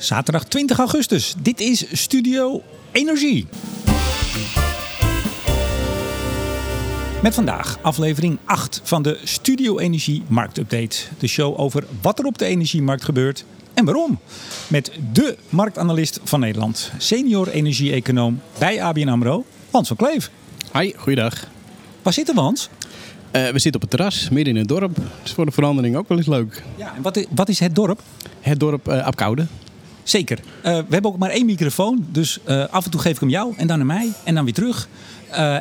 Zaterdag 20 augustus. Dit is Studio Energie. Met vandaag aflevering 8 van de Studio Energie Marktupdate. De show over wat er op de energiemarkt gebeurt en waarom. Met de marktanalist van Nederland, senior energie-econoom bij ABN AMRO, Hans van Kleef. Hi, goeiedag. Waar zitten we, Hans? Uh, we zitten op het terras, midden in het dorp. Dat is voor de verandering ook wel eens leuk. Ja, en wat is, wat is het dorp? Het dorp uh, Apkoude. Zeker. Uh, we hebben ook maar één microfoon, dus af en toe geef ik hem jou en dan aan mij en dan weer terug.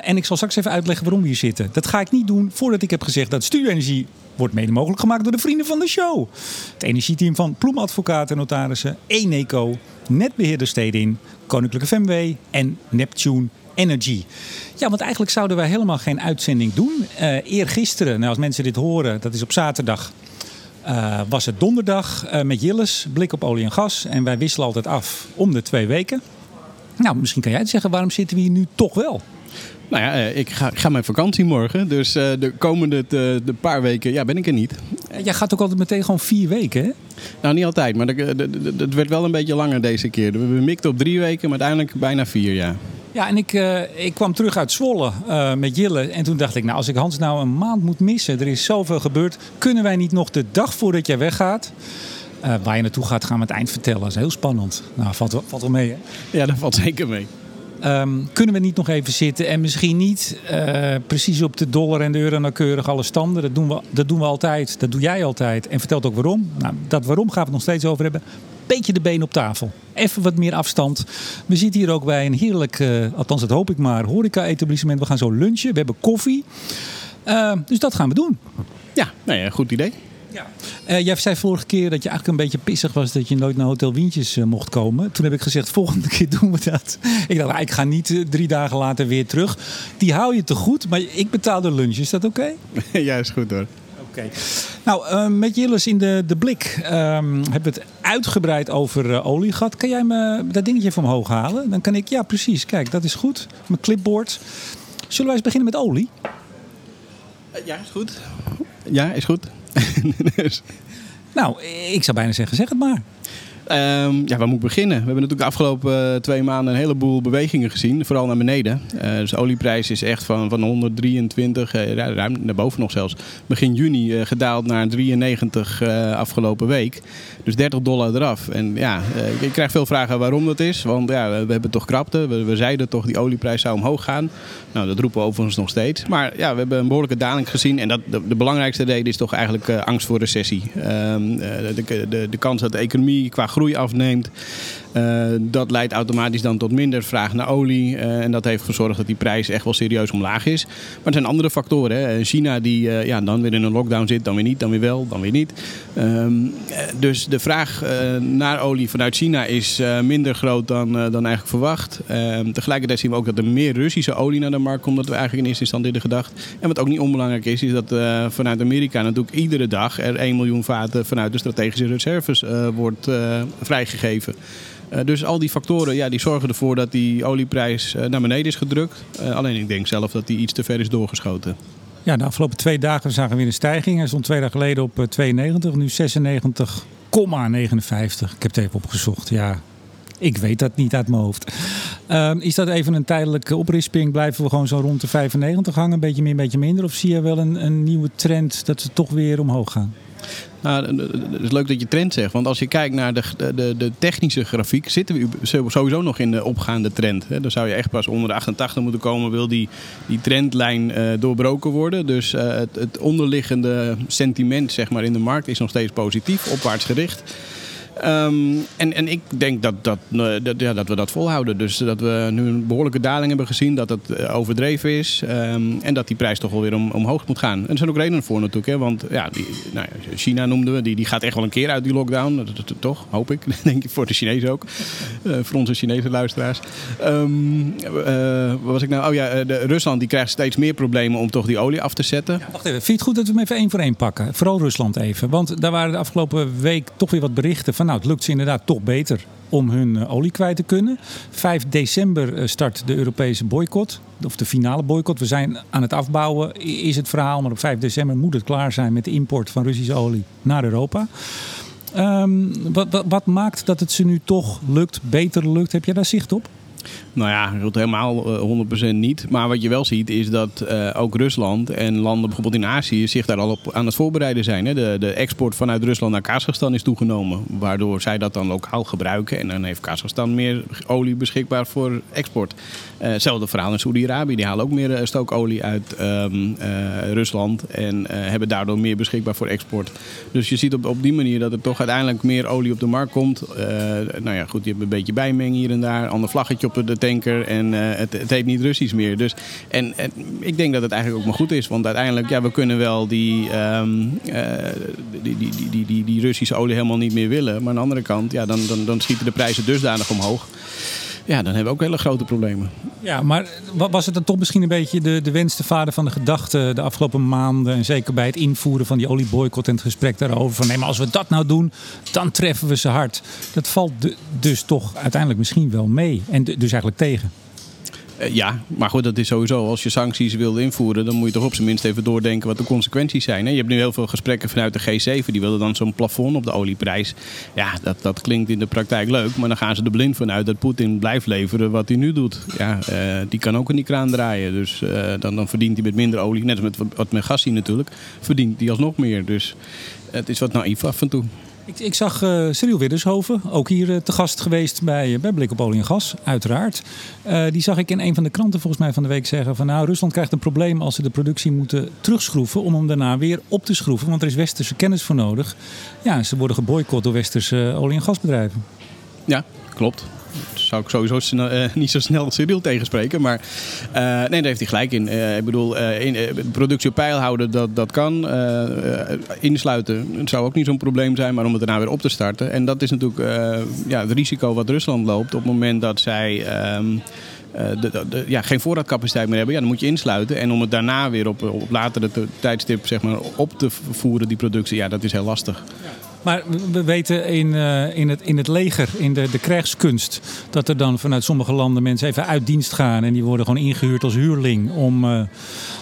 en ik zal straks even uitleggen waarom we hier zitten. Dat ga ik niet doen voordat ik heb gezegd dat Stuurenergie wordt mede mogelijk gemaakt door de vrienden van de show. Het energieteam van Ploem Advocaten en Notarissen, Eneco, Netbeheerder Stedin, Koninklijke FMW en Neptune Energy. Ja, want eigenlijk zouden wij helemaal geen uitzending doen. Uh, eergisteren, nou als mensen dit horen, dat is op zaterdag, uh, was het donderdag uh, met Jilles, blik op olie en gas. En wij wisselen altijd af om de twee weken. Nou, misschien kan jij het zeggen, waarom zitten we hier nu toch wel? Nou ja, ik ga, ik ga mijn vakantie morgen. Dus de komende de, de paar weken ja, ben ik er niet. Jij gaat ook altijd meteen gewoon vier weken, hè? Nou, niet altijd. Maar het werd wel een beetje langer deze keer. We mikten op drie weken, maar uiteindelijk bijna vier, ja. Ja, en ik, uh, ik kwam terug uit Zwolle uh, met Jille. En toen dacht ik, nou, als ik Hans nou een maand moet missen, er is zoveel gebeurd. Kunnen wij niet nog de dag voordat jij weggaat, uh, waar je naartoe gaat, gaan we het eind vertellen. Dat is heel spannend. Nou, valt, valt wel mee, hè? Ja, dat valt zeker mee. Um, kunnen we niet nog even zitten en misschien niet precies op de dollar en de euro nauwkeurig alle standen. Dat doen, we, dat doen we altijd. Dat doe jij altijd. En vertelt ook waarom. Nou, dat waarom gaan we het nog steeds over hebben beetje de been op tafel. Even wat meer afstand. We zitten hier ook bij een heerlijk, uh, althans dat hoop ik maar, horeca-etablissement. We gaan zo lunchen. We hebben koffie. Uh, dus dat gaan we doen. Ja, nou ja, goed idee. Ja. Uh, jij zei vorige keer dat je eigenlijk een beetje pissig was dat je nooit naar Hotel Wientjes uh, mocht komen. Toen heb ik gezegd, volgende keer doen we dat. Ik dacht, nou, ik ga niet uh, drie dagen later weer terug. Die hou je te goed, maar ik betaal de lunch. Is dat oké? Okay? ja, is goed hoor. Oké. Nou, uh, met Jilles in de, de blik um, hebben we het uitgebreid over uh, olie gehad. Kan jij me dat dingetje van omhoog halen? Dan kan ik, ja precies, kijk, dat is goed. Mijn clipboard. Zullen wij eens beginnen met olie? Ja, is goed. Ja, is goed. nou, ik zou bijna zeggen, zeg het maar. Um, ja, waar moet ik beginnen? We hebben natuurlijk de afgelopen uh, twee maanden een heleboel bewegingen gezien, vooral naar beneden. Uh, dus de olieprijs is echt van, van 123, uh, ruim naar boven nog zelfs, begin juni gedaald naar 93 afgelopen week. Dus 30 dollar eraf. En ja, ik krijg veel vragen waarom dat is, want ja, we, hebben toch krapte. We, we, zeiden toch die olieprijs zou omhoog gaan. Nou, dat roepen we overigens nog steeds. Maar ja, we hebben een behoorlijke daling gezien en dat, de, belangrijkste reden is toch eigenlijk angst voor recessie. Um, de, de, de kans dat de economie qua groei afneemt. Uh, dat leidt automatisch dan tot minder vraag naar olie. Uh, en dat heeft gezorgd dat die prijs echt wel serieus omlaag is. Maar er zijn andere factoren. Hè. China die ja, dan weer in een lockdown zit, dan weer niet, dan weer wel, dan weer niet. Um, dus de vraag naar olie vanuit China is minder groot dan, dan eigenlijk verwacht. Ehm, tegelijkertijd zien we ook dat er meer Russische olie naar de markt komt dan we eigenlijk in eerste instantie hadden gedacht. En wat ook niet onbelangrijk is, is dat vanuit Amerika natuurlijk iedere dag er 1 miljoen vaten vanuit de strategische reserves wordt vrijgegeven. Uh, dus al die factoren ja, die zorgen ervoor dat die olieprijs uh, naar beneden is gedrukt. Uh, alleen ik denk zelf dat die iets te ver is doorgeschoten. Ja, de afgelopen twee dagen zagen we weer een stijging. Hij stond twee dagen geleden op 92, nu 96,59. Ik heb het even opgezocht. Ja, ik weet dat niet uit mijn hoofd. Uh, is dat even een tijdelijke oprisping? Blijven we gewoon zo rond de 95 hangen? Een beetje meer, een beetje minder? Of zie je wel een, een nieuwe trend dat ze toch weer omhoog gaan? Nou, het is leuk dat je trend zegt. Want als je kijkt naar de, de, de technische grafiek, zitten we sowieso nog in de opgaande trend. Dan zou je echt pas onder de 88 moeten komen, wil die, die trendlijn uh, doorbroken worden. Dus uh, het, het onderliggende sentiment zeg maar, in de markt is nog steeds positief, opwaarts gericht. Um, en, en ik denk dat, dat, dat, ja, dat we dat volhouden. Dus dat we nu een behoorlijke daling hebben gezien, dat het eh, overdreven is. Um, en dat die prijs toch wel weer om, omhoog moet gaan. En er zijn ook redenen voor natuurlijk. Hè, want ja, die, nou China noemden we, die, die gaat echt wel een keer uit die lockdown. Dat, dat, toch, hoop ik. denk ik voor de Chinezen ook. Uh, voor onze Chinese luisteraars. Uh, wat was ik nou? Oh ja, de, Rusland die krijgt steeds meer problemen om toch die olie af te zetten. Ja, wacht even, vind je het goed dat we hem even één voor één pakken? Vooral Rusland even. Want daar waren de afgelopen week toch weer wat berichten van nou, het lukt ze inderdaad toch beter om hun uh, olie kwijt te kunnen. 5 december uh, start de Europese boycott, of de finale boycott. We zijn aan het afbouwen, is het verhaal. Maar op 5 december moet het klaar zijn met de import van Russische olie naar Europa. Ehm, wat, wat, wat maakt dat het ze nu toch lukt, beter lukt? Heb jij daar zicht op? Nou ja, helemaal 100% eh, niet. Maar wat je wel ziet is dat uh, ook Rusland en landen bijvoorbeeld in Azië zich daar al op aan het voorbereiden zijn. Hè. De, de export vanuit Rusland naar Kazachstan is toegenomen. Waardoor zij dat dan lokaal gebruiken. En dan heeft Kazachstan meer olie beschikbaar voor export. Uh, hetzelfde verhaal in Saudi-Arabië. Die halen ook meer stookolie uit um, Rusland. En hebben daardoor meer beschikbaar voor export. Dus je ziet op, op die manier dat er toch uiteindelijk meer olie op de markt komt. nou ja, goed, je hebt een beetje bijmeng hier en daar. Ander vlaggetje de tanker en uh, het, het, heet niet Russisch meer. Dus, en, en, ik denk dat het eigenlijk ook maar goed is. Want uiteindelijk, ja, we kunnen wel die, um, uh, die, die, die, die, die, Russische olie helemaal niet meer willen. Maar aan de andere kant, ja, dan, dan, dan schieten de prijzen dusdanig omhoog. Ja, dan hebben we ook hele grote problemen. Ja, maar was het dan toch misschien een beetje de, de wens, de vader van de gedachte de afgelopen maanden? En zeker bij het invoeren van die olieboycott en het gesprek daarover. Van nee, maar als we dat nou doen, dan treffen we ze hard. Dat valt dus toch uiteindelijk misschien wel mee. En dus eigenlijk tegen. Eh, ja, maar goed, dat is sowieso. Als je sancties wilt invoeren, dan moet je toch op zijn minst even doordenken wat de consequenties zijn. Hè? Je hebt nu heel veel gesprekken vanuit de G7. Die willen dan zo'n plafond op de olieprijs. Ja, dat, dat klinkt in de praktijk leuk. Maar dan gaan ze er blind vanuit dat Poetin blijft leveren wat hij nu doet. Ja, uh, die kan ook in die kraan draaien. Dus uh, dan, dan verdient hij met minder olie, net als met wat met gas natuurlijk, verdient hij alsnog meer. Dus het is wat naïef af en toe. Ik, ik zag uh, Cyril Widdershoven, ook hier uh, te gast geweest bij, uh, bij Blik op Olie en Gas, uiteraard. die zag ik in een van de kranten volgens mij van de week zeggen van nou, Rusland krijgt een probleem als ze de productie moeten terugschroeven om hem daarna weer op te schroeven. Want er is westerse kennis voor nodig. Ja, ze worden geboycott door westerse olie- en gasbedrijven. Ja, klopt zou ik sowieso uh, niet zo snel Cyril tegenspreken. Maar uh, nee, daar heeft hij gelijk in. Uh, ik bedoel, in, productie op peil houden, dat, dat kan. insluiten, het zou ook niet zo'n probleem zijn. Maar om het daarna weer op te starten. En dat is natuurlijk ja, het risico wat Rusland loopt op het moment dat zij... Um, de, de, ja, geen voorraadcapaciteit meer hebben, ja, dan moet je insluiten. En om het daarna weer op, op latere tijdstip zeg maar, op te voeren, die productie, ja, dat is heel lastig. Ja. Maar we weten in, uh, in, het, in het leger, in de, de krijgskunst, dat er dan vanuit sommige landen mensen even uit dienst gaan. En die worden gewoon ingehuurd als huurling om uh,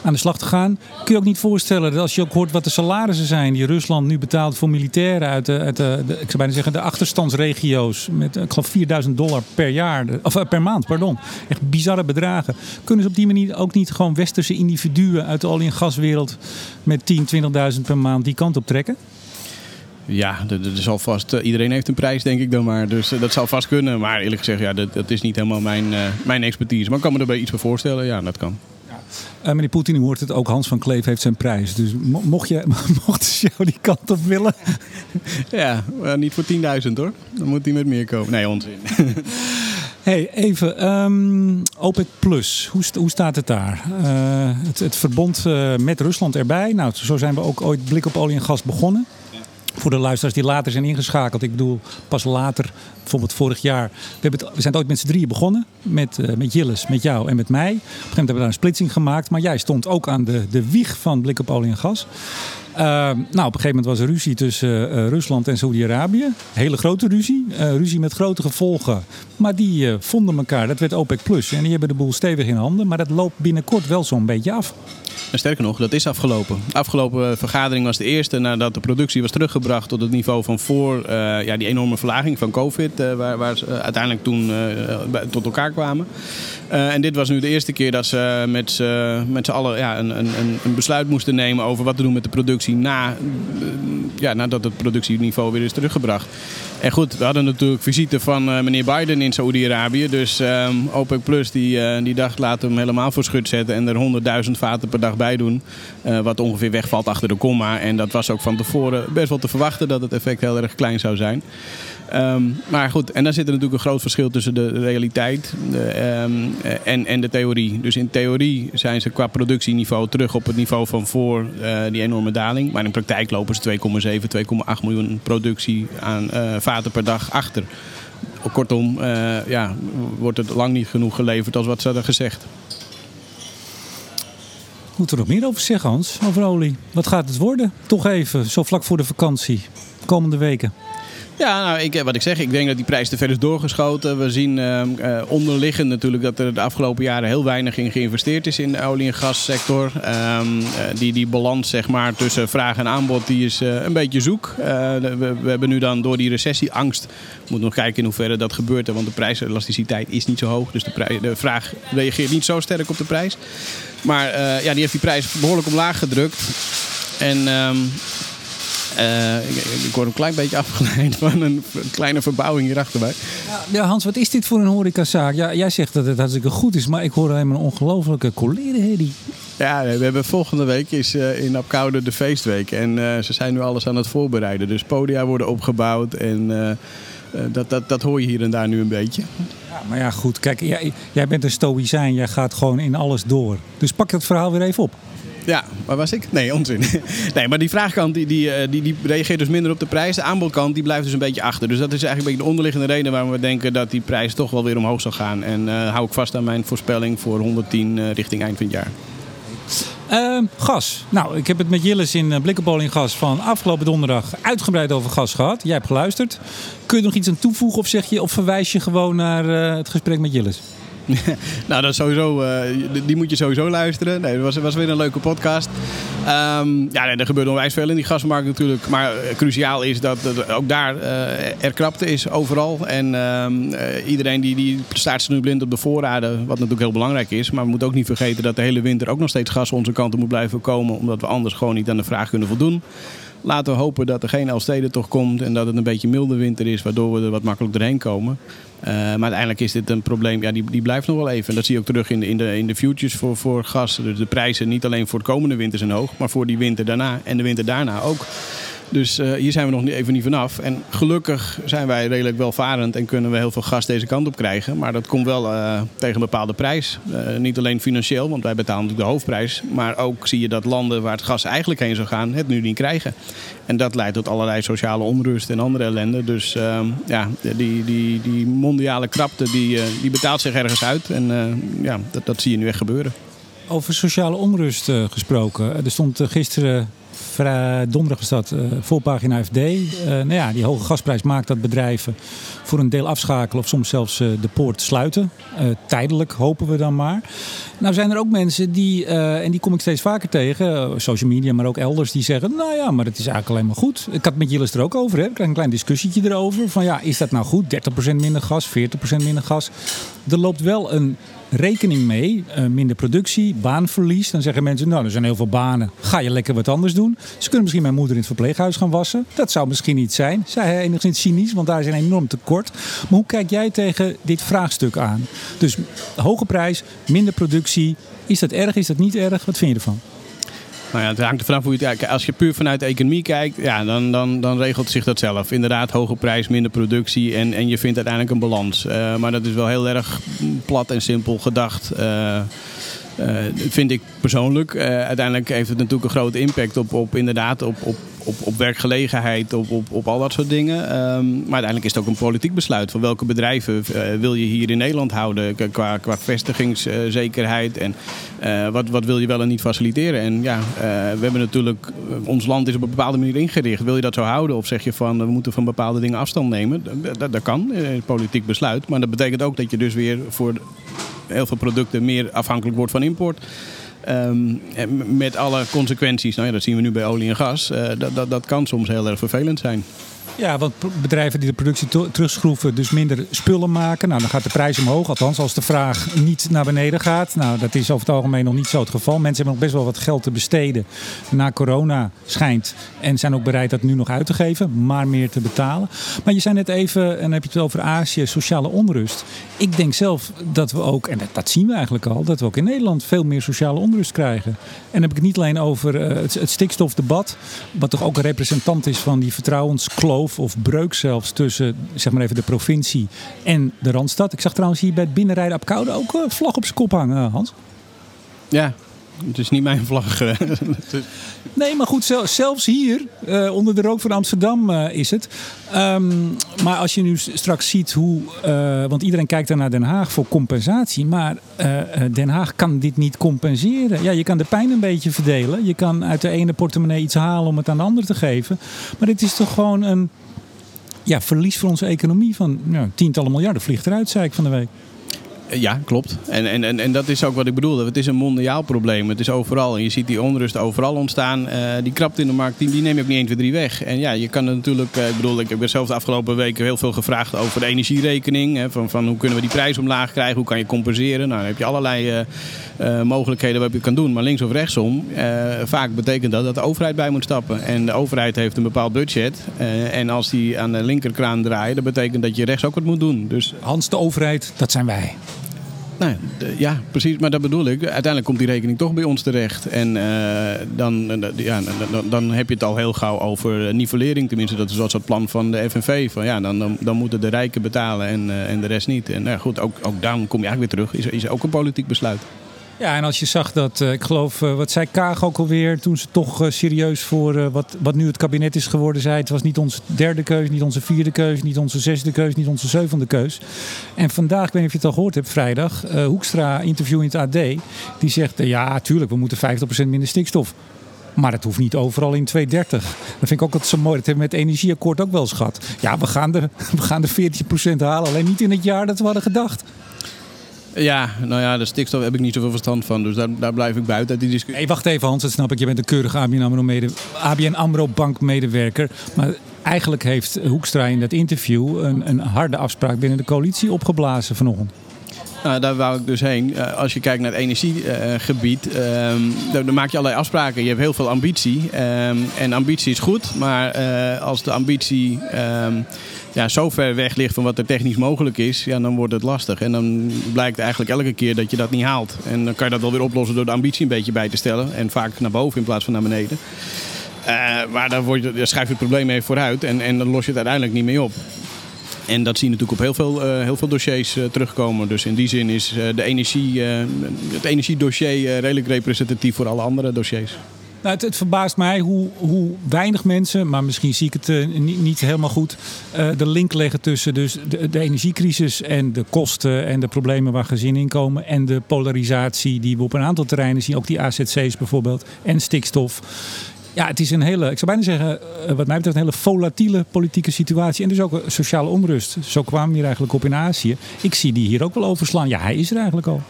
aan de slag te gaan. Kun je ook niet voorstellen dat als je ook hoort wat de salarissen zijn die Rusland nu betaalt voor militairen uit de, ik zou bijna zeggen, de achterstandsregio's. Met ik geloof 4000 dollar per jaar, of per maand, pardon. Echt bizarre bedragen. Kunnen ze op die manier ook niet gewoon westerse individuen uit de olie- en gaswereld met 10, 20.000 per maand die kant op trekken? Ja, er zal vast, uh, iedereen heeft een prijs, denk ik dan maar. Dus uh, dat zou vast kunnen. Maar eerlijk gezegd, ja, dat, dat is niet helemaal mijn, uh, mijn expertise. Maar ik kan me er bij iets voor voorstellen. Ja, dat kan. Ja. meneer Poetin, u hoort het ook. Hans van Kleef heeft zijn prijs. Dus mocht, je, mocht de show die kant op willen. ja, niet voor 10.000 hoor. Dan moet hij met meer komen. Nee, onzin. Hey, even, um, OPEC Plus, hoe, hoe, staat het daar? Uh, het, het, verbond met Rusland erbij. Nou, zo zijn we ook ooit blik op olie en gas begonnen voor de luisteraars die later zijn ingeschakeld. Ik bedoel, pas later, bijvoorbeeld vorig jaar. We, hebben het, we zijn ooit met z'n drieën begonnen. Met, uh, met Jilles, met jou en met mij. Op een gegeven moment hebben we daar een splitsing gemaakt. Maar jij stond ook aan de, de wieg van Blik op olie en gas. Uh, nou, op een gegeven moment was er ruzie tussen uh, Rusland en Saudi-Arabië. Hele grote ruzie. Uh, ruzie met grote gevolgen. Maar die vonden elkaar. Dat werd OPEC Plus. En die hebben de boel stevig in handen. Maar dat loopt binnenkort wel zo'n beetje af. En sterker nog, dat is afgelopen. Afgelopen vergadering was de eerste nadat de productie was teruggebracht tot het niveau van voor ja, die enorme verlaging van COVID. waar, waar ze uiteindelijk toen tot elkaar kwamen. En dit was nu de eerste keer dat ze met, z'n allen ja, een, een, een besluit moesten nemen over wat te doen met de productie na, uh, ja, nadat het productieniveau weer is teruggebracht. En goed, we hadden natuurlijk visite van uh, meneer Biden in Saoedi-Arabië. Dus um, OPEC Plus die, die dacht laten we hem helemaal voor schut zetten en er 100.000 vaten per dag bij doen. wat ongeveer wegvalt achter de komma. En dat was ook van tevoren best wel te verwachten dat het effect heel erg klein zou zijn. Um, maar goed, en dan zit er natuurlijk een groot verschil tussen de realiteit de, um, en, en de theorie. Dus in theorie zijn ze qua productieniveau terug op het niveau van voor uh, die enorme daling. Maar in praktijk lopen ze 2,7, 2,8 miljoen productie aan uh, vaten per dag achter. Kortom, ja, wordt het lang niet genoeg geleverd als wat ze hadden gezegd. Moeten we er nog meer over zeggen, Hans? Over olie. Wat gaat het worden? Toch even, zo vlak voor de vakantie. Komende weken. Ja, nou, ik, wat ik zeg, ik denk dat die prijs te ver is doorgeschoten. We zien uh, onderliggend natuurlijk dat er de afgelopen jaren heel weinig in geïnvesteerd is in de olie- en gassector. Um, die, die balans zeg maar, tussen vraag en aanbod die is een beetje zoek. We, we, hebben nu dan door die recessieangst, we moeten nog kijken in hoeverre dat gebeurt. Want de prijselasticiteit is niet zo hoog. Dus de, de vraag reageert niet zo sterk op de prijs. Maar ja, die heeft die prijs behoorlijk omlaag gedrukt. En um, uh, ik, ik, word een klein beetje afgeleid van een kleine verbouwing hierachter Ja, Hans, wat is dit voor een horecazaak? Ja, jij zegt dat het hartstikke goed is, maar ik hoor helemaal een ongelofelijke collerenherrie. Ja, we hebben volgende week is uh, in Apkoude de feestweek. En uh, ze zijn nu alles aan het voorbereiden. Dus podia worden opgebouwd en dat, dat, dat hoor je hier en daar nu een beetje. Ja, maar ja, goed. Kijk, jij, jij bent een stoïcijn. Jij gaat gewoon in alles door. Dus pak dat verhaal weer even op. Ja, waar was ik? Nee, onzin. Nee, maar die vraagkant die, die, die, die reageert dus minder op de prijs. De aanbodkant die blijft dus een beetje achter. Dus dat is eigenlijk een beetje de onderliggende reden waarom we denken dat die prijs toch wel weer omhoog zal gaan. En uh, hou ik vast aan mijn voorspelling voor 110 uh, richting eind van het jaar. Uh, gas. Nou, ik heb het met Jillis in uh, Blikkenboling Gas van afgelopen donderdag uitgebreid over gas gehad. Jij hebt geluisterd. Kun je nog iets aan toevoegen of, zeg je, of verwijs je gewoon naar het gesprek met Jillis? nou, dat sowieso, uh, die moet je sowieso luisteren. Nee, het was, was weer een leuke podcast. Um, ja, er gebeurt onwijs veel in die gasmarkt natuurlijk. Maar uh, cruciaal is dat ook daar uh, er krapte is overal. En um, iedereen die, die staat nu blind op de voorraden. Wat natuurlijk heel belangrijk is. Maar we moeten ook niet vergeten dat de hele winter ook nog steeds gas onze kant moet blijven komen. Omdat we anders gewoon niet aan de vraag kunnen voldoen. Laten we hopen dat er geen Elstede toch komt en dat het een beetje milde winter is, waardoor we er wat makkelijk doorheen komen. Uh, maar uiteindelijk is dit een probleem, ja, die, die blijft nog wel even. En dat zie je ook terug in de, in de, in de futures voor, voor gas. Dus de prijzen niet alleen voor de komende winter zijn hoog, maar voor die winter daarna en de winter daarna ook. Dus uh, hier zijn we nog even niet vanaf. En gelukkig zijn wij redelijk welvarend en kunnen we heel veel gas deze kant op krijgen. Maar dat komt wel uh, tegen een bepaalde prijs. Uh, niet alleen financieel, want wij betalen natuurlijk de hoofdprijs. Maar ook zie je dat landen waar het gas eigenlijk heen zou gaan, het nu niet krijgen. En dat leidt tot allerlei sociale onrust en andere ellende. Dus ja, die, die, die mondiale krapte die, die betaalt zich ergens uit. En ja, dat, dat zie je nu echt gebeuren. Over sociale onrust gesproken. Er stond gisteren donderdag was dat, uh, volpagina FD. Uh, nou ja, die hoge gasprijs maakt dat bedrijven voor een deel afschakelen of soms zelfs uh, de poort sluiten. tijdelijk hopen we dan maar. Nou zijn er ook mensen die, en die kom ik steeds vaker tegen, social media, maar ook elders, die zeggen: Nou ja, maar het is eigenlijk alleen maar goed. Ik had met Jillis er ook over, hè. ik krijg een klein discussietje erover. Van ja, is dat nou goed? 30% minder gas, 40% minder gas. Er loopt wel een rekening mee. Uh, minder productie, baanverlies. Dan zeggen mensen, nou, er zijn heel veel banen. Ga je lekker wat anders doen. Ze kunnen misschien mijn moeder in het verpleeghuis gaan wassen. Dat zou misschien niet zijn. Zij enigszins cynisch, want daar is een enorm tekort. Maar hoe kijk jij tegen dit vraagstuk aan? Dus hoge prijs, minder productie. Is dat erg? Is dat niet erg? Wat vind je ervan? Nou ja, het hangt er vanaf hoe je het kijkt. Als je puur vanuit de economie kijkt, ja, dan, dan, dan regelt zich dat zelf. Inderdaad, hoge prijs, minder productie en, en je vindt uiteindelijk een balans. Uh, maar dat is wel heel erg plat en simpel gedacht. Uh, vind ik persoonlijk. Uh, uiteindelijk heeft het natuurlijk een grote impact op, op inderdaad op, op, op, op werkgelegenheid, op, op, op al dat soort dingen. Um, maar uiteindelijk is het ook een politiek besluit van welke bedrijven uh, wil je hier in Nederland houden qua, qua vestigingszekerheid en wat, wat wil je wel en niet faciliteren. En ja, we hebben natuurlijk, ons land is op een bepaalde manier ingericht. Wil je dat zo houden of zeg je van we moeten van bepaalde dingen afstand nemen? Dat, dat kan, politiek besluit. Maar dat betekent ook dat je dus weer voor heel veel producten meer afhankelijk wordt van import. Um, met alle consequenties, nou ja, dat zien we nu bij olie en gas. Uh, dat, dat, dat kan soms heel erg vervelend zijn. Ja, want bedrijven die de productie terugschroeven, dus minder spullen maken. Nou, dan gaat de prijs omhoog. Althans, als de vraag niet naar beneden gaat. Nou, dat is over het algemeen nog niet zo het geval. Mensen hebben nog best wel wat geld te besteden na corona schijnt. En zijn ook bereid dat nu nog uit te geven, maar meer te betalen. Maar je zei net even, en heb je het over Azië, sociale onrust. Ik denk zelf dat we ook, en dat, zien we eigenlijk al, dat we ook in Nederland veel meer sociale onrust krijgen. En dan heb ik het niet alleen over het, het stikstofdebat, wat toch ook een representant is van die vertrouwenskloof of breuk zelfs tussen zeg maar even de provincie en de Randstad. Ik zag trouwens hier bij het binnenrijden op Koude ook een vlag op zijn kop hangen, Hans. Ja, het is niet mijn vlag. nee, maar goed, zelfs hier, uh, onder de rook van Amsterdam, uh, is het. Um, maar als je nu straks ziet hoe. Want iedereen kijkt dan naar Den Haag voor compensatie. Maar Den Haag kan dit niet compenseren. Ja, je kan de pijn een beetje verdelen. Je kan uit de ene portemonnee iets halen om het aan de andere te geven. Maar dit is toch gewoon een ja, verlies voor onze economie van ja, tientallen miljarden vliegt eruit, zei ik van de week. Ja, klopt. En, en, en, en dat is ook wat ik bedoelde. Het is een mondiaal probleem. Het is overal. En je ziet die onrust overal ontstaan. Uh, die krapte in de markt, die, die neem je ook niet 1, 2, 3 weg. En ja, je kan natuurlijk... Uh, ik bedoel, ik heb zelf de afgelopen weken heel veel gevraagd over de energierekening. Hè, van, van hoe kunnen we die prijs omlaag krijgen? Hoe kan je compenseren? Nou, dan heb je allerlei mogelijkheden waarop je kan doen. Maar links of rechtsom, vaak betekent dat dat de overheid bij moet stappen. En de overheid heeft een bepaald budget. en als die aan de linkerkraan draaien, dat betekent dat je rechts ook wat moet doen. Dus... Hans, de overheid, dat zijn wij. Nou, ja, precies. Maar dat bedoel ik. Uiteindelijk komt die rekening toch bij ons terecht. En uh, dan, ja, dan, dan, heb je het al heel gauw over nivellering. Tenminste, dat is zoals het plan van de FNV. Van, ja, dan, dan, dan moeten de rijken betalen en, en de rest niet. En nou, goed, ook, ook daarom kom je eigenlijk weer terug. Is, is ook een politiek besluit. Ja, en als je zag dat, uh, ik geloof, uh, wat zei Kaag ook alweer, toen ze toch uh, serieus voor wat, wat nu het kabinet is geworden, zei het was niet onze derde keus, niet onze vierde keus, niet onze zesde keus, niet onze zevende keus. En vandaag, ik weet niet of je het al gehoord hebt, vrijdag, Hoekstra interview in het AD, die zegt, ja, tuurlijk, we moeten 50% minder stikstof. Maar het hoeft niet overal in 230. Dat vind ik ook altijd zo mooi. Dat hebben we met het energieakkoord ook wel eens gehad. Ja, we gaan, de, we gaan de 14% halen. Alleen niet in het jaar dat we hadden gedacht. Ja, nou ja, de stikstof heb ik niet zoveel verstand van. Dus daar, daar blijf ik buiten uit die discussie. Hey, wacht even Hans, dat snap ik. Je bent een keurige ABN AMRO, mede, ABN AMRO bankmedewerker. Maar eigenlijk heeft Hoekstra in dat interview een, een harde afspraak binnen de coalitie opgeblazen vanochtend. Nou, daar wou ik dus heen. Als je kijkt naar het energiegebied, um, dan maak je allerlei afspraken. Je hebt heel veel ambitie. Um, en ambitie is goed, maar uh, als de ambitie um, ja, zo ver weg ligt van wat er technisch mogelijk is, ja, dan wordt het lastig. En dan blijkt eigenlijk elke keer dat je dat niet haalt. En dan kan je dat wel weer oplossen door de ambitie een beetje bij te stellen. En vaak naar boven in plaats van naar beneden. Uh, maar dan, word je, schuif je het probleem even vooruit en, en dan los je het uiteindelijk niet mee op. En dat zie je natuurlijk op heel veel, uh, heel veel dossiers uh, terugkomen. Dus in die zin is de energie, het energiedossier redelijk representatief voor alle andere dossiers. Nou, het, verbaast mij hoe, hoe, weinig mensen, maar misschien zie ik het niet, niet, helemaal goed, de link leggen tussen dus de, de, energiecrisis en de kosten en de problemen waar gezinnen in komen. En de polarisatie die we op een aantal terreinen zien, ook die AZC's bijvoorbeeld, en stikstof. Ja, het is een hele, ik zou bijna zeggen, wat mij betreft, een hele volatiele politieke situatie. En dus ook sociale onrust. Zo kwamen we hier eigenlijk op in Azië. Ik zie die hier ook wel overslaan. Ja, hij is er eigenlijk al.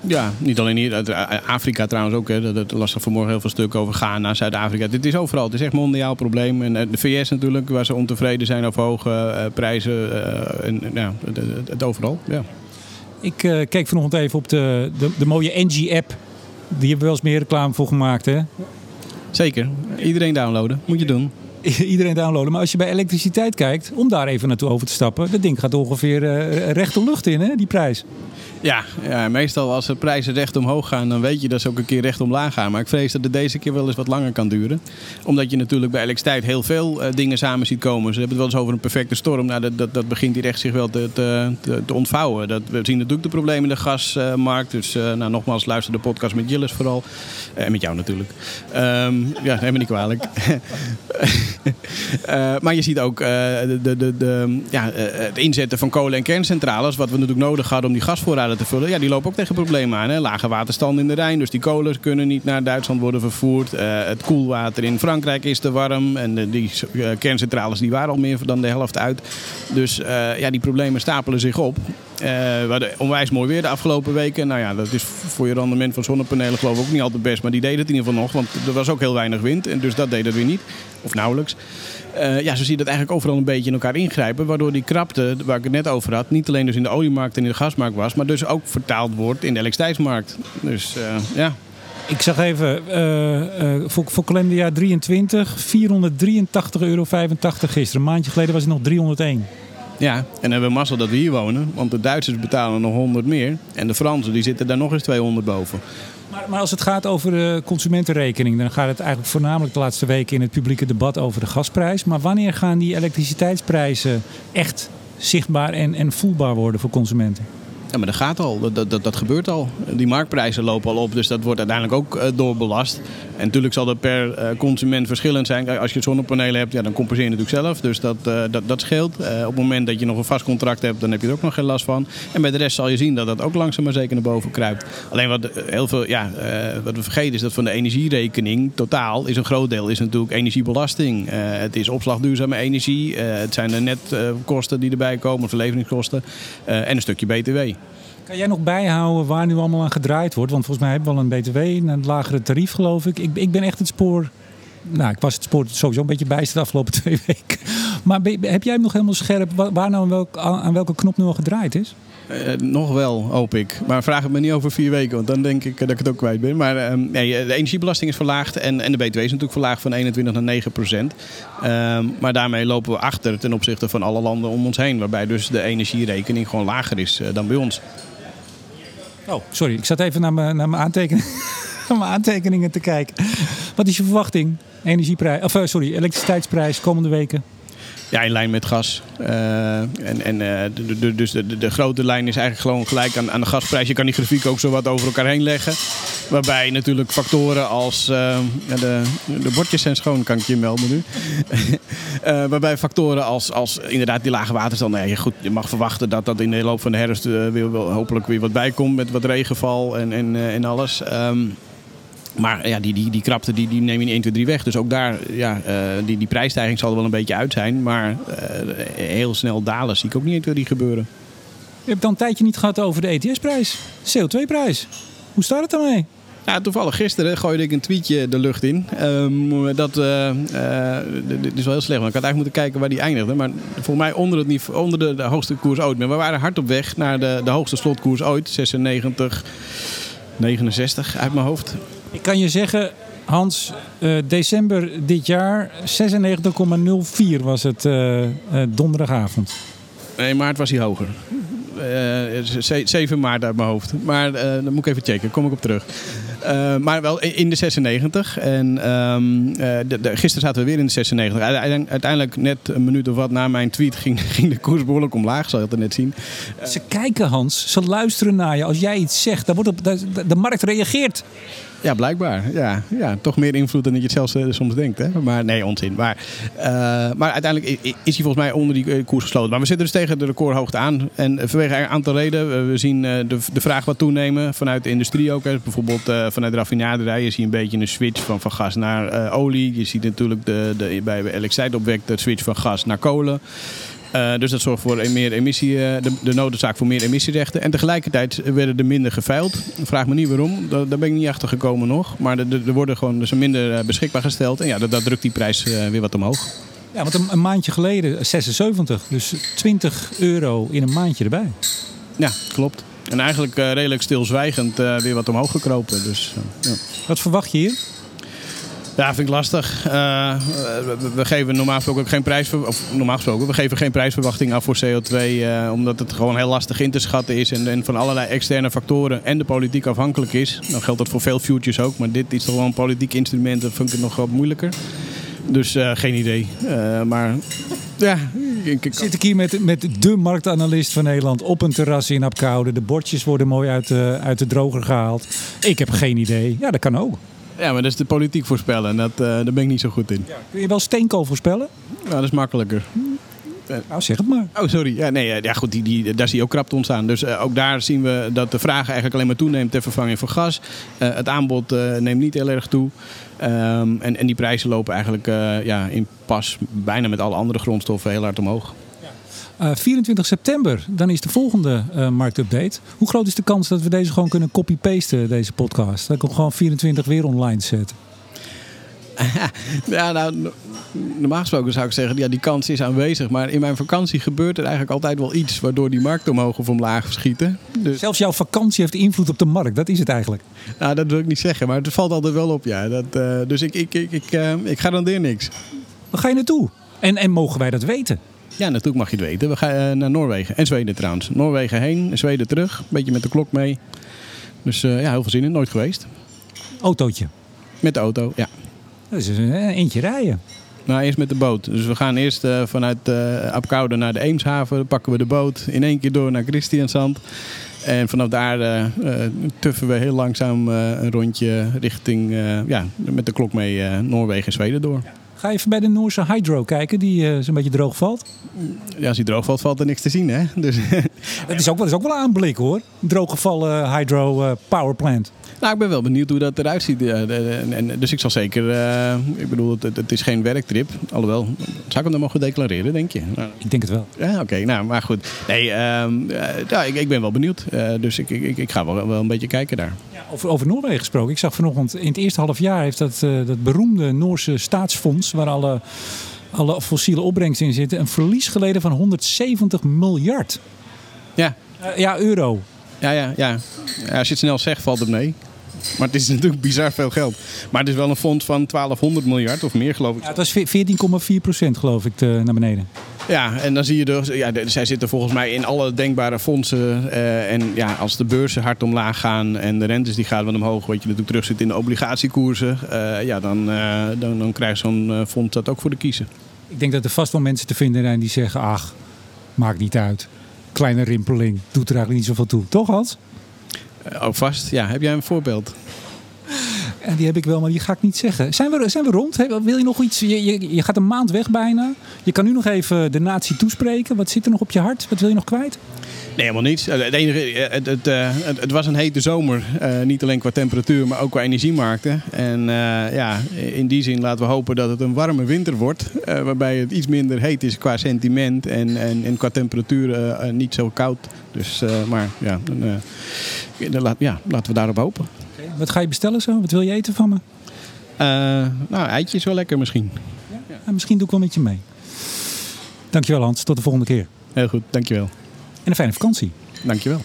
Ja, niet alleen hier. Afrika trouwens ook. Hè. Dat las er vanmorgen heel veel stukken over Ghana, Zuid-Afrika. Dit is overal. Het is echt een mondiaal probleem. En de VS natuurlijk, waar ze ontevreden zijn over hoge uh, prijzen. En, ja, het, overal. Ja. Ik uh, keek vanochtend even op de, de, de mooie Engie-app. Die hebben we wel eens meer reclame voor gemaakt, hè? Zeker. Iedereen downloaden. Moet je doen. Iedereen downloaden. Maar als je bij elektriciteit kijkt, om daar even naartoe over te stappen, dat ding gaat ongeveer uh, recht de lucht in, hè, die prijs. Ja, ja, meestal als de prijzen recht omhoog gaan, dan weet je dat ze ook een keer recht omlaag gaan. Maar ik vrees dat het deze keer wel eens wat langer kan duren. Omdat je natuurlijk bij elektriciteit heel veel uh, dingen samen ziet komen. Ze hebben het wel eens over een perfecte storm. Nou, dat, dat, dat begint hier echt zich wel te, te, te ontvouwen. Dat, we zien natuurlijk de problemen in de gasmarkt. dus uh, nou, nogmaals, luister de podcast met Jillis vooral. En met jou natuurlijk. Um, ja, me niet kwalijk. maar je ziet ook de, de, de, ja, het inzetten van kolen- en kerncentrales, wat we natuurlijk nodig hadden om die te. Ja, die lopen ook tegen problemen aan. Hè? Lage waterstand in de Rijn, dus die kolen kunnen niet naar Duitsland worden vervoerd. het koelwater in Frankrijk is te warm en die kerncentrales die waren al meer dan de helft uit. Dus ja, die problemen stapelen zich op. we hadden onwijs mooi weer de afgelopen weken. Nou ja, dat is voor je rendement van zonnepanelen geloof ik ook niet altijd best. Maar die deden het in ieder geval nog, want er was ook heel weinig wind. En dus dat deed het weer niet. Of nauwelijks. Uh, ja, zo zie je dat eigenlijk overal een beetje in elkaar ingrijpen. Waardoor die krapte, waar ik het net over had, niet alleen dus in de oliemarkt en in de gasmarkt was, maar dus ook vertaald wordt in de elektriciteitsmarkt. Dus uh, ja. Ik zag even, voor, voor kalenderjaar 23, 483,85 euro gisteren. Een maandje geleden was het nog 301. Ja, en dan hebben we mazzel dat we hier wonen. Want de Duitsers betalen nog 100 meer. En de Fransen die zitten daar nog eens 200 boven. Maar, maar, als het gaat over de consumentenrekening, dan gaat het eigenlijk voornamelijk de laatste weken in het publieke debat over de gasprijs. Maar wanneer gaan die elektriciteitsprijzen echt zichtbaar en, en voelbaar worden voor consumenten? Ja, maar dat gaat al. Dat, dat, dat gebeurt al. Die marktprijzen lopen al op, dus dat wordt uiteindelijk ook uh, doorbelast. En natuurlijk zal dat per eh, consument verschillend zijn. Als je zonnepanelen hebt, ja, dan compenseer je natuurlijk zelf. Dus dat, eh, dat, dat scheelt. Eh, op het moment dat je nog een vast contract hebt, dan heb je er ook nog geen last van. En bij de rest zal je zien dat dat ook langzaam maar zeker naar boven kruipt. Alleen wat, heel veel, ja, wat we vergeten is dat van de energierekening totaal is een groot deel is natuurlijk energiebelasting. Het is opslagduurzame energie. het zijn de netkosten die erbij komen, of de leveringskosten. eh, en een stukje BTW. Kan jij nog bijhouden waar nu allemaal aan gedraaid wordt? Want volgens mij hebben we wel een BTW, een lagere tarief geloof ik. Ik, ik ben echt het spoor... Nou, ik was het spoor sowieso een beetje bijster de afgelopen twee weken. Maar heb jij hem nog helemaal scherp wa- waar nou aan, welk, aan welke knop nu al gedraaid is? Eh, nog wel, hoop ik. Maar vraag het me niet over vier weken, want dan denk ik eh, dat ik het ook kwijt ben. Maar ehm, nee, eh, de energiebelasting is verlaagd en, en de BTW is natuurlijk verlaagd van 21 naar 9 procent. Ehm, maar daarmee lopen we achter ten opzichte van alle landen om ons heen. Waarbij dus de energierekening gewoon lager is eh, dan bij ons. Oh, sorry. Ik zat even naar mijn, naar mijn, mijn aantekeningen te kijken. Wat is je verwachting? Energieprijs, of eh, sorry, elektriciteitsprijs komende weken? Ja, in lijn met gas. Eh, en, en, eh, de, dus de, de grote lijn is eigenlijk gewoon gelijk aan, aan de gasprijs. Je kan die grafiek ook zo wat over elkaar heen leggen. Waarbij natuurlijk factoren als... eh, de, de bordjes zijn schoon, kan ik je melden nu. Eh, waarbij factoren als, als inderdaad die lage waterstand... Nee, goed, je mag verwachten dat dat in de loop van de herfst eh, weer, wel, hopelijk weer wat bijkomt. Met wat regenval en, en, en alles. Ehm, maar ja, die, die, die krapte die, die neem je niet 1, 2, 3 weg. Dus ook daar, ja, die, die prijsstijging zal er wel een beetje uit zijn. Maar heel snel dalen zie ik ook niet 1, 2, 3 gebeuren. Je hebt dan een tijdje niet gehad over de ETS-prijs. CO2-prijs. Hoe staat het daarmee? Ja, toevallig gisteren gooide ik een tweetje de lucht in. Ehm, dat, eh, eh, dit is wel heel slecht, want ik had eigenlijk moeten kijken waar die eindigde. Maar volgens mij onder, het niveau, onder de, de hoogste koers ooit. Maar we waren hard op weg naar de, de hoogste slotkoers ooit. 96, 69 uit mijn hoofd. Ik kan je zeggen, Hans, eh, december dit jaar 96,04 was het eh, eh, donderdagavond. Nee, maart was hij hoger. Eh, ze- 7 maart uit mijn hoofd. Maar dan moet ik even checken, kom ik op terug. Eh, maar wel in de 96. En eh, de, de- gisteren zaten we weer in de 96. Uiteindelijk, uiteindelijk net een minuut of wat na mijn tweet ging, ging de koers behoorlijk omlaag. Zal je dat net zien. Ze kijken, Hans. Ze luisteren naar je. Als jij iets zegt, dan wordt op, de, de markt reageert. Ja, blijkbaar. Ja, ja, toch meer invloed dan dat je het zelfs eh, soms denkt. Hè? Maar nee, onzin. Maar, eh, maar uiteindelijk is hij volgens mij onder die eh, koers gesloten. Maar we zitten dus tegen de recordhoogte aan. En eh, vanwege een aantal redenen. Eh, We zien eh, de, de vraag wat toenemen vanuit de industrie ook. Hè. Bijvoorbeeld eh, vanuit de raffinaderijen zie je een beetje een switch van, van gas naar eh, olie. Je ziet natuurlijk de, de, bij elektriciteitsopwek de switch van gas naar kolen. Eh, dus dat zorgt voor een meer emissie, eh, de, de noodzaak voor meer emissierechten. En tegelijkertijd werden er minder geveild. Vraag me niet waarom, daar, daar ben ik niet achter gekomen nog. Maar er, worden gewoon dus minder eh, beschikbaar gesteld. En ja, dat, dat drukt die prijs eh, weer wat omhoog. Ja, want een, een maandje geleden 76. Dus 20 euro in een maandje erbij. Ja, klopt. En eigenlijk eh, redelijk stilzwijgend eh, weer wat omhoog gekropen. Dus, eh, ja. Wat verwacht je hier? Ja, vind ik lastig. We, geven normaal gesproken ook geen prijs, of normaal gesproken, we geven geen prijsverwachting af voor CO2, eh, omdat het gewoon heel lastig in te schatten is en, en van allerlei externe factoren en de politiek afhankelijk is. Dan geldt dat voor veel futures ook, maar dit is toch wel een politiek instrument, dat vind ik het nog wat moeilijker. Dus eh, geen idee. Eh, maar ja, ik, ik, Zit ik hier met, met de marktanalist van Nederland op een terras in Apkoude. De bordjes worden mooi uit de, uit de droger gehaald. Ik heb geen idee. Ja, dat kan ook. ja, maar dat is de politiek voorspellen en dat, eh, daar ben ik niet zo goed in. Kun je wel steenkool voorspellen? Nou, dat is makkelijker. Nou, zeg het maar. Oh, sorry. Ja, nee, eh, ja, goed, die, die, daar zie je ook krapte ontstaan. Dus eh, ook daar zien we dat de vraag eigenlijk alleen maar toeneemt ter vervanging van gas. Eh, het aanbod eh, neemt niet heel erg toe. Ehm, en, en die prijzen lopen eigenlijk eh, ja, in pas bijna met alle andere grondstoffen heel hard omhoog. Eh, 24 september, dan is de volgende eh, marktupdate. Hoe groot is de kans dat we deze gewoon kunnen copy-pasten, deze podcast? Dat ik hem gewoon 24 weer online zet. Ja, nou, no- normaal gesproken zou ik zeggen, ja, die kans is aanwezig. Maar in mijn vakantie gebeurt er eigenlijk altijd wel iets waardoor die markt omhoog of omlaag schieten. Dus Zelfs jouw vakantie heeft invloed op de markt. Dat is het eigenlijk. nou, dat wil ik niet zeggen, maar het valt altijd wel op. Ja. Dat, eh, dus ik, ik, ik, ik, eh, ik garandeer niks. Waar ga je naartoe? En, en mogen wij dat weten? Ja, natuurlijk mag je het weten. We gaan eh, naar Noorwegen en Zweden trouwens. Noorwegen heen, Zweden terug. Een beetje met de klok mee. Dus ja, heel veel zin in. Nooit geweest. Autootje. Met de auto, ja. Dat is een eentje rijden. Nou, eerst met de boot. Dus we gaan eerst uh, vanuit uh, Apkoude naar de Eemshaven. pakken we de boot in één keer door naar Christiansand. En vanaf daar uh, tuffen we heel langzaam een rondje richting, ja, met de klok mee Noorwegen en Zweden door. Ga even bij de Noorse Hydro kijken, die uh, zo'n beetje droog valt? Ja, als die droog valt, valt er niks te zien, hè? Dus dat, is ook, dat is ook wel aanblik, hoor. Drooggevallen Hydro uh, Power Plant. Nou, ik ben wel benieuwd hoe dat eruit ziet. En, dus ik zal zeker... Uh, ik bedoel, het, het, is geen werktrip. Alhoewel, zou ik hem dan mogen declareren, denk je? Nou, ik denk het wel. Ja, oké. nou, maar goed. Nee, uh, ja, ik, ik, ben wel benieuwd. Dus ik, ik, ik ga wel, wel een beetje kijken daar. Ja, over, over Noorwegen gesproken. Ik zag vanochtend, in het eerste half jaar heeft dat, dat beroemde Noorse staatsfonds... waar alle, alle fossiele opbrengsten in zitten... een verlies geleden van 170 miljard. Ja. ja, euro. Ja, ja, ja. ja, als je het snel zegt, valt het mee. Maar het is natuurlijk bizar veel geld. Maar het is wel een fonds van 1200 miljard of meer, geloof ik. Ja, het was 14,4 procent, geloof ik, naar beneden. Ja, en dan zie je dus, ja, zij zitten volgens mij in alle denkbare fondsen. Uh, en ja, als de beurzen hard omlaag gaan en de rentes die gaan wat omhoog, wat je natuurlijk terug zit in de obligatiekoersen, uh, ja, dan, uh, dan, dan krijgt zo'n fonds dat ook voor de kiezen. Ik denk dat er vast wel mensen te vinden zijn die zeggen, ach, maakt niet uit. Kleine rimpeling, doet er eigenlijk niet zoveel toe. Toch Hans? ook vast. Ja, heb jij een voorbeeld? En die heb ik wel, maar die ga ik niet zeggen. Zijn we, zijn we rond? Wil je nog iets? Je, je, gaat een maand weg bijna. Je kan nu nog even de natie toespreken. Wat zit er nog op je hart? Wat wil je nog kwijt? Nee, helemaal niets. Eh, het, enige, eh, het, eh, het, het was een hete zomer. Niet alleen qua temperatuur, maar ook qua energiemarkten. En ja, in die zin laten we hopen dat het een warme winter wordt. Waarbij het iets minder heet is qua sentiment. En, en, en qua temperatuur niet zo koud. Dus, maar ja, dan, ja, laten we daarop hopen. Wat ga je bestellen zo? Wat wil je eten van me? nou, eitje is wel lekker misschien. Ja? Ja, misschien doe ik wel met je mee. Dankjewel Hans, tot de volgende keer. Heel goed, dankjewel. En een fijne vakantie. Dankjewel.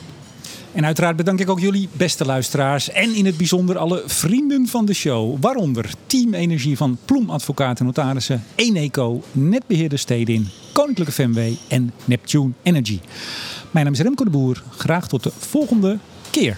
En uiteraard bedank ik ook jullie beste luisteraars en in het bijzonder alle vrienden van de show. Waaronder Team Energie van Ploem Advocaten Notarissen, Eneco, Netbeheerder Stedin, Koninklijke FMW en Neptune Energy. Mijn naam is Remco de Boer. Graag tot de volgende keer.